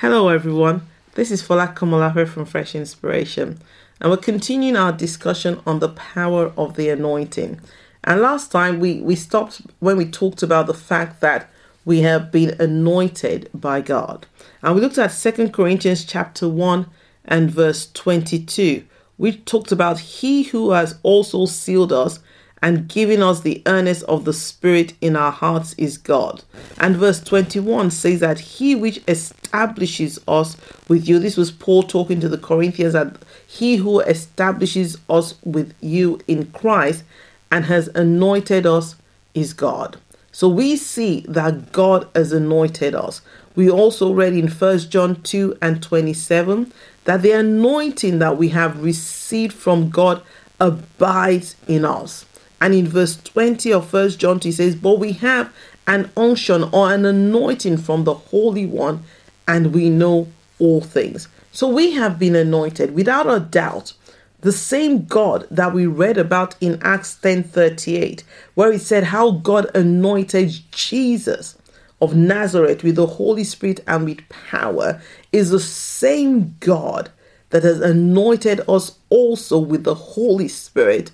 Hello, everyone. This is Fola Komolafe from Fresh Inspiration, and we're continuing our discussion on the power of the anointing. And last time we, we stopped when we talked about the fact that we have been anointed by God. And we looked at Second Corinthians chapter 1 and verse 22. We talked about he who has also sealed us and giving us the earnest of the Spirit in our hearts is God. And verse 21 says that he which establishes us with you, this was Paul talking to the Corinthians, that he who establishes us with you in Christ and has anointed us is God. So we see that God has anointed us. We also read in 1 John 2 and 27 that the anointing that we have received from God abides in us. And in verse 20 of First John 2 says, But we have an unction or an anointing from the Holy One, and we know all things. So we have been anointed without a doubt. The same God that we read about in Acts 10:38, where it said how God anointed Jesus of Nazareth with the Holy Spirit and with power, is the same God that has anointed us also with the Holy Spirit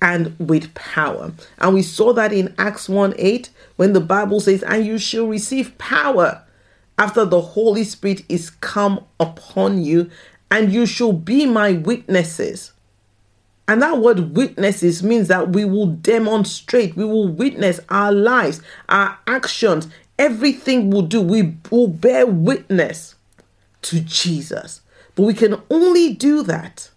and with power. And we saw that in Acts 1 8 when the Bible says, And you shall receive power after the Holy Spirit is come upon you, and you shall be my witnesses. And that word witnesses means that we will demonstrate, we will witness our lives, our actions, everything we'll do. We will bear witness to Jesus. But we can only do that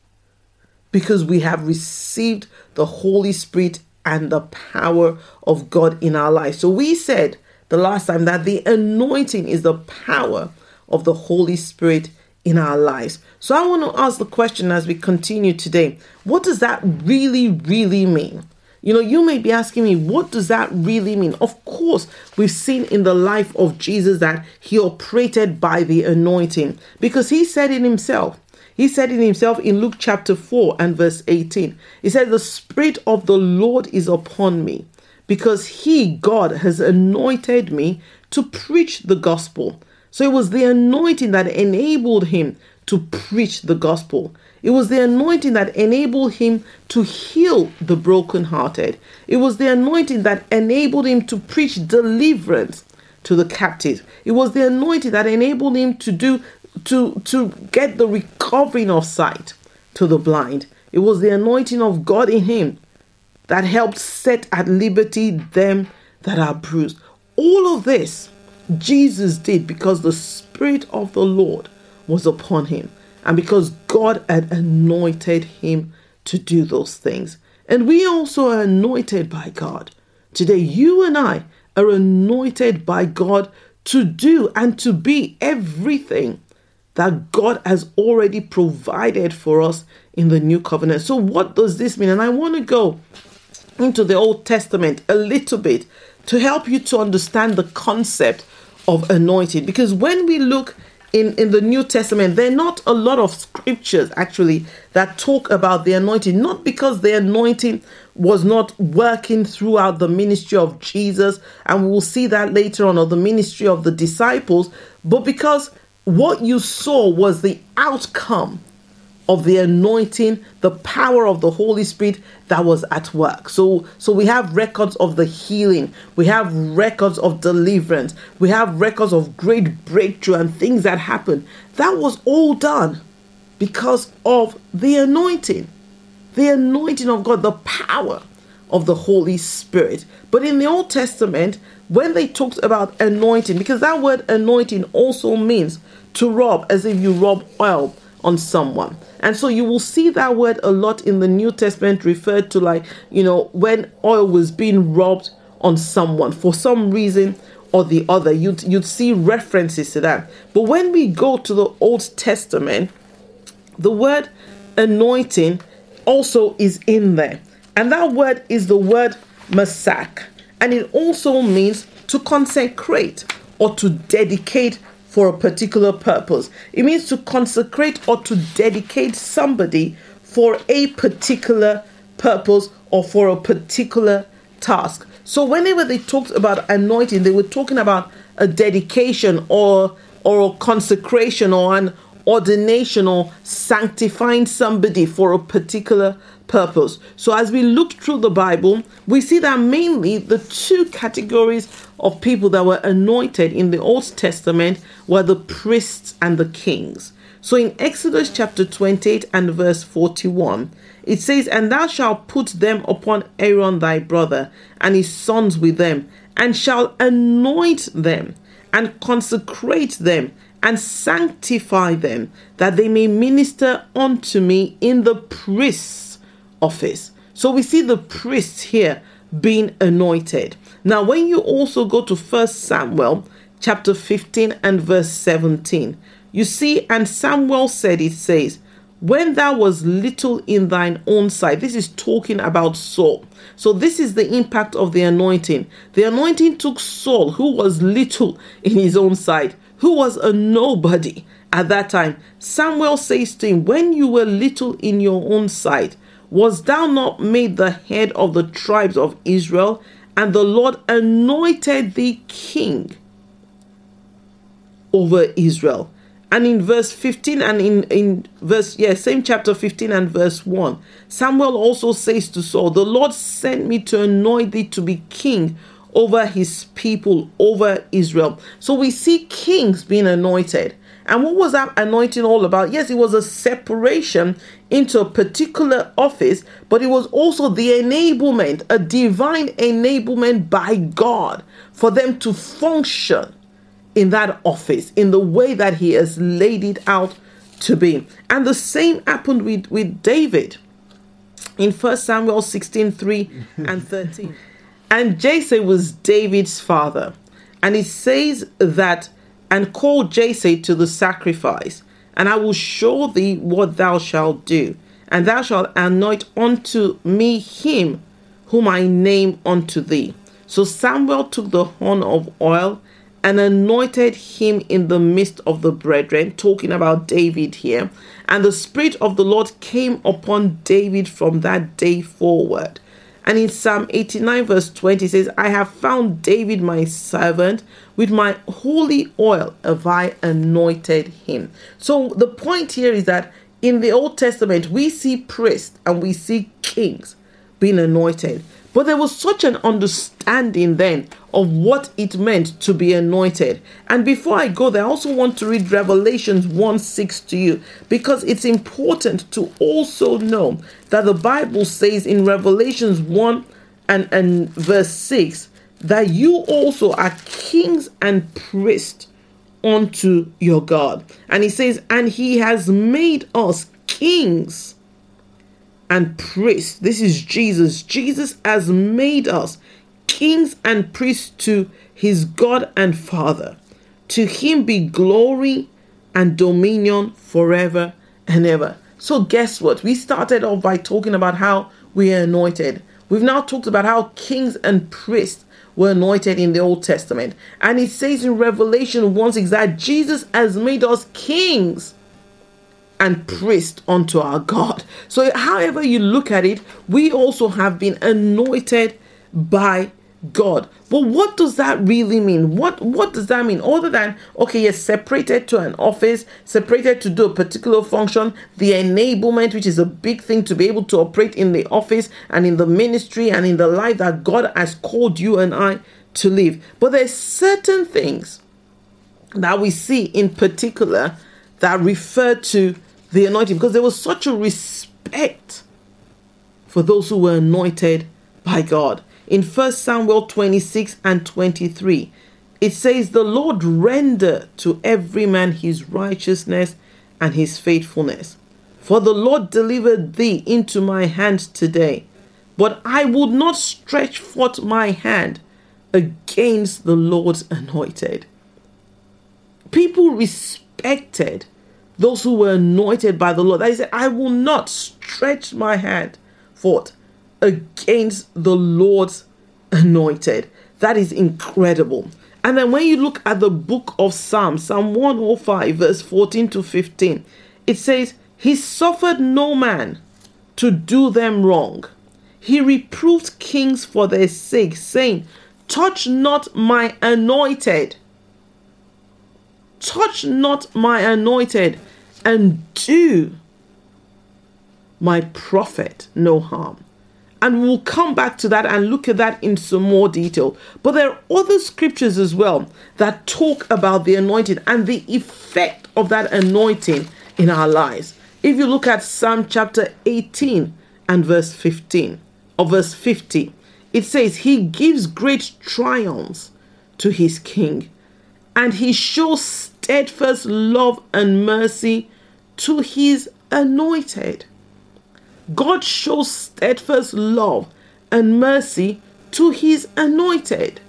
because we have received the Holy Spirit and the power of God in our lives. So we said the last time that the anointing is the power of the Holy Spirit in our lives. So I want to ask the question as we continue today what does that really, really mean? You know, you may be asking me, what does that really mean? Of course, we've seen in the life of Jesus that he operated by the anointing because he said it himself. He said it himself in Luke chapter 4 and verse 18. He said, The Spirit of the Lord is upon me because he, God, has anointed me to preach the gospel. So it was the anointing that enabled him to preach the gospel. It was the anointing that enabled him to heal the brokenhearted. It was the anointing that enabled him to preach deliverance to the captives. It was the anointing that enabled him to do to to get the recovering of sight to the blind. It was the anointing of God in him that helped set at liberty them that are bruised. All of this Jesus did because the Spirit of the Lord was upon him and because God had anointed him to do those things. And we also are anointed by God. Today, you and I are anointed by God to do and to be everything that God has already provided for us in the new covenant. So, what does this mean? And I want to go into the Old Testament a little bit to help you to understand the concept of anointing. Because when we look in, in the New Testament, there are not a lot of scriptures actually that talk about the anointing, not because the anointing was not working throughout the ministry of Jesus, and we will see that later on, or the ministry of the disciples, but because what you saw was the outcome of the anointing the power of the holy spirit that was at work. So so we have records of the healing. We have records of deliverance. We have records of great breakthrough and things that happened. That was all done because of the anointing. The anointing of god the power of the holy spirit but in the old testament when they talked about anointing because that word anointing also means to rub as if you rub oil on someone. And so you will see that word a lot in the New Testament referred to like, you know, when oil was being rubbed on someone for some reason or the other. You'd you'd see references to that. But when we go to the Old Testament, the word anointing also is in there. And that word is the word masak. And it also means to consecrate or to dedicate for a particular purpose. It means to consecrate or to dedicate somebody for a particular purpose or for a particular task. So, whenever they talked about anointing, they were talking about a dedication or or a consecration or an ordination or sanctifying somebody for a particular purpose. So, as we look through the Bible, we see that mainly the two categories of people that were anointed in the Old Testament were the priests and the kings. So, in Exodus chapter 28 and verse 41, it says, And thou shalt put them upon Aaron thy brother and his sons with them, and shall anoint them and consecrate them and sanctify them, that they may minister unto me in the priest's office. So we see the priests here being anointed. Now, when you also go to First Samuel chapter 15 and verse 17, you see, and Samuel said, it says, when thou was little in thine own sight. This is talking about Saul. So, this is the impact of the anointing. The anointing took Saul, who was little in his own sight, who was a nobody at that time. Samuel says to him, When you were little in your own sight, was thou not made the head of the tribes of Israel? And the Lord anointed thee king over Israel. And in verse 15 and in, in verse, yeah, same chapter 15 and verse 1, Samuel also says to Saul, The Lord sent me to anoint thee to be king over his people, over Israel. So we see kings being anointed. And what was that anointing all about? Yes, it was a separation into a particular office, but it was also the enablement, a divine enablement by God for them to function in that office in the way that he has laid it out to be. And the same happened with, with David in 1 Samuel 16 3 and 13. And Jesse was David's father. And it says that, and call Jesse to the sacrifice, and I will show thee what thou shalt do. And thou shalt anoint unto me him whom I name unto thee. So Samuel took the horn of oil and anointed him in the midst of the brethren, talking about David here. And the Spirit of the Lord came upon David from that day forward. And in Psalm 89, verse 20, says, I have found David my servant, with my holy oil have I anointed him. So the point here is that in the Old Testament, we see priests and we see kings being anointed. But there was such an understanding then of what it meant to be anointed. And before I go there, I also want to read Revelations 1 6 to you because it's important to also know that the Bible says in Revelations 1 and, and verse 6 that you also are kings and priests unto your God. And he says, and he has made us kings and priests. This is Jesus. Jesus has made us kings and priests to his God and Father. To him be glory and dominion forever and ever. So, guess what? We started off by talking about how we are anointed. We've now talked about how kings and priests were anointed in the Old Testament. And it says in Revelation 1 6 that Jesus has made us kings and priest unto our God. So, however you look at it, we also have been anointed by God. But what does that really mean? What what does that mean? Other than okay, you're separated to an office, separated to do a particular function, the enablement, which is a big thing to be able to operate in the office and in the ministry and in the life that God has called you and I to live. But there's certain things that we see in particular that refer to the anointing because there was such a respect for those who were anointed by God. In 1 Samuel 26 and 23, it says, The Lord render to every man his righteousness and his faithfulness. For the Lord delivered thee into my hand today, but I would not stretch forth my hand against the Lord's anointed. People respected those who were anointed by the Lord. That he said, I will not stretch my hand forth against the Lord's anointed. That is incredible. And then when you look at the book of Psalms, Psalm 105, verse 14 to 15, it says, He suffered no man to do them wrong. He reproved kings for their sake, saying, Touch not my anointed touch not my anointed and do my prophet no harm. And we'll come back to that and look at that in some more detail. But there are other scriptures as well that talk about the anointing and the effect of that anointing in our lives. If you look at Psalm chapter 18 and verse 15 or verse 50, it says, He gives great triumphs to his king, and he shows steadfast love and mercy to his anointed. God shows steadfast love and mercy to his anointed.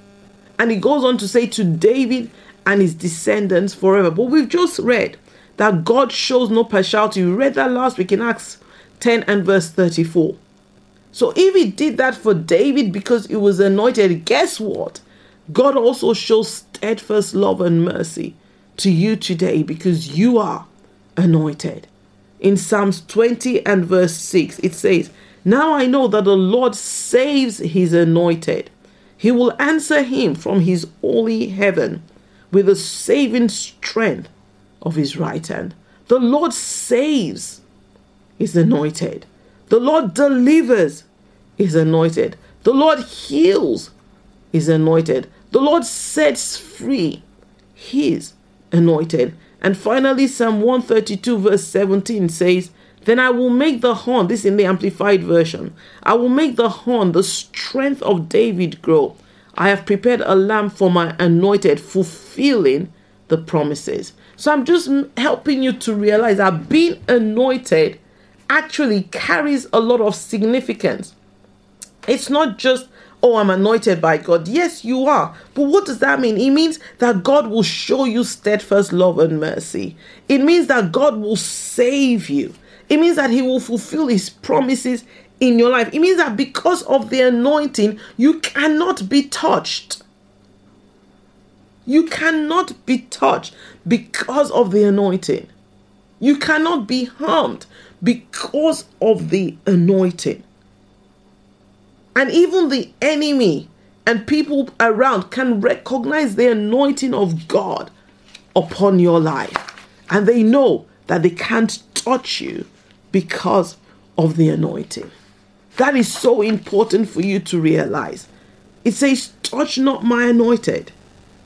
And he goes on to say to David and his descendants forever. But we've just read that God shows no partiality. We read that last week in Acts 10 and verse 34. So if he did that for David because he was anointed, guess what? God also shows steadfast love and mercy to you today because you are anointed. In Psalms 20 and verse 6, it says, Now I know that the Lord saves his anointed. He will answer him from his holy heaven with the saving strength of his right hand. The Lord saves his anointed. The Lord delivers his anointed. The Lord heals his anointed. The Lord sets free his anointed. And finally, Psalm 132, verse 17 says, Then I will make the horn, this in the Amplified Version, I will make the horn, the strength of David, grow. I have prepared a lamb for my anointed, fulfilling the promises. So I'm just helping you to realize that being anointed actually carries a lot of significance. It's not just oh, I'm anointed by God. Yes, you are. But what does that mean? It means that God will show you steadfast love and mercy. It means that God will save you. It means that He will fulfill His promises in your life. It means that because of the anointing, you cannot be touched. You cannot be touched because of the anointing. You cannot be harmed because of the anointing. And even the enemy and people around can recognize the anointing of God upon your life. And they know that they can't touch you because of the anointing. That is so important for you to realize. It says, Touch not my anointed,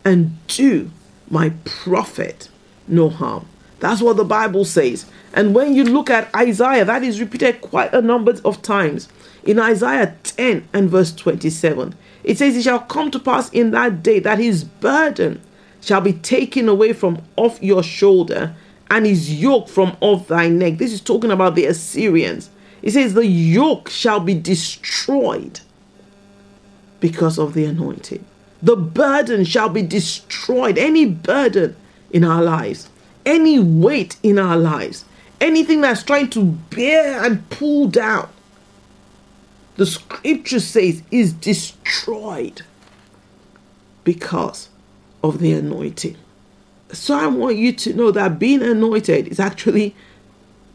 and do my prophet no harm. That's what the Bible says. And when you look at Isaiah, that is repeated quite a number of times. In Isaiah 10 and verse 27, it says, It shall come to pass in that day that his burden shall be taken away from off your shoulder and his yoke from off thy neck. This is talking about the Assyrians. It says, The yoke shall be destroyed because of the anointing. The burden shall be destroyed. Any burden in our lives, any weight in our lives, anything that's trying to bear and pull down the scripture says is destroyed because of the anointing. So I want you to know that being anointed is actually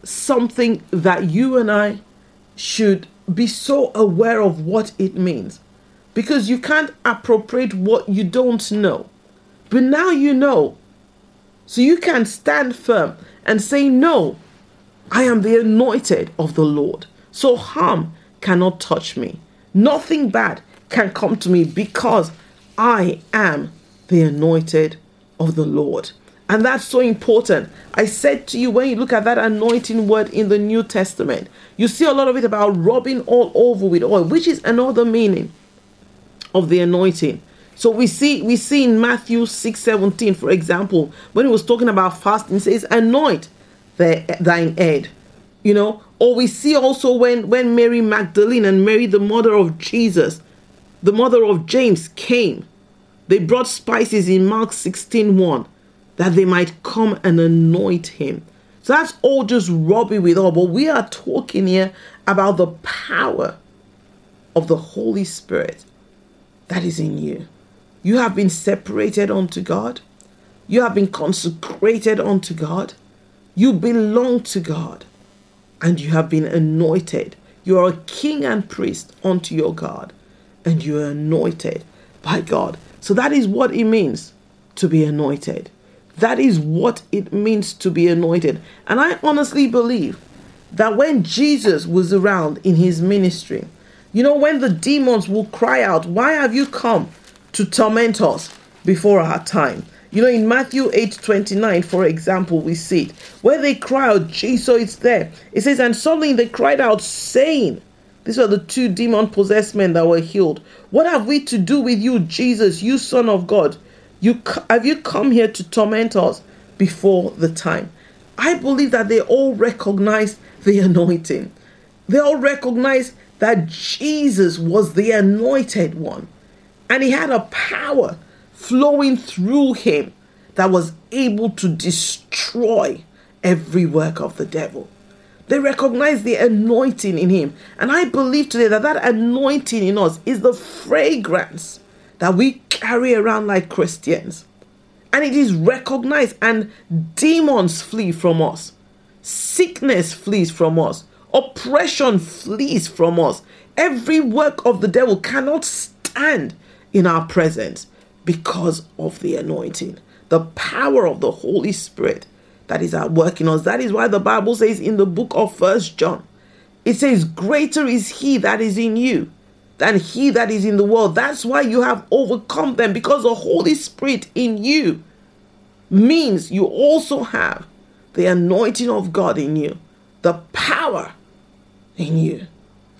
something that you and I should be so aware of what it means because you can't appropriate what you don't know. But now you know. So you can stand firm and say, No, I am the anointed of the Lord. So harm cannot touch me. Nothing bad can come to me because I am the anointed of the Lord. And that's so important. I said to you, when you look at that anointing word in the New Testament, you see a lot of it about rubbing all over with oil, which is another meaning of the anointing. So we see we see in Matthew 6 17, for example, when he was talking about fasting, he says, Anoint the, thine head. You know, or we see also when, when Mary Magdalene and Mary, the mother of Jesus, the mother of James, came, they brought spices in Mark 16 1 that they might come and anoint him. So that's all just rubbing with all. But we are talking here about the power of the Holy Spirit that is in you. You have been separated unto God. You have been consecrated unto God. You belong to God and you have been anointed. You are a king and priest unto your God, and you are anointed by God. So that is what it means to be anointed. That is what it means to be anointed. And I honestly believe that when Jesus was around in his ministry, you know, when the demons will cry out, Why have you come to torment us before our time? You know, in Matthew 8 29, for example, we see it where they cry out, Jesus is there. It says, And suddenly they cried out, saying, These are the two demon possessed men that were healed. What have we to do with you, Jesus, you Son of God? You have you come here to torment us before the time? I believe that they all recognize the anointing. They all recognize that Jesus was the anointed one, and he had a power flowing through him that was able to destroy every work of the devil. They recognize the anointing in him. And I believe today that that anointing in us is the fragrance that we carry around like Christians. And it is recognized, and demons flee from us, sickness flees from us, oppression flees from us. Every work of the devil cannot stand in our presence because of the anointing, the power of the Holy Spirit that is at work in us. That is why the Bible says in the book of First John, it says, Greater is he that is in you than he that is in the world. That's why you have overcome them because the Holy Spirit in you means you also have the anointing of God in you, the power in you,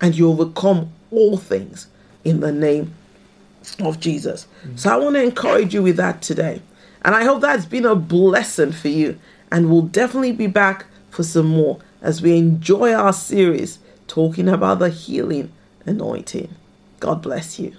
and you overcome all things in the name of Jesus. So I want to encourage you with that today. And I hope that's been a blessing for you. And we'll definitely be back for some more as we enjoy our series talking about the healing anointing. God bless you.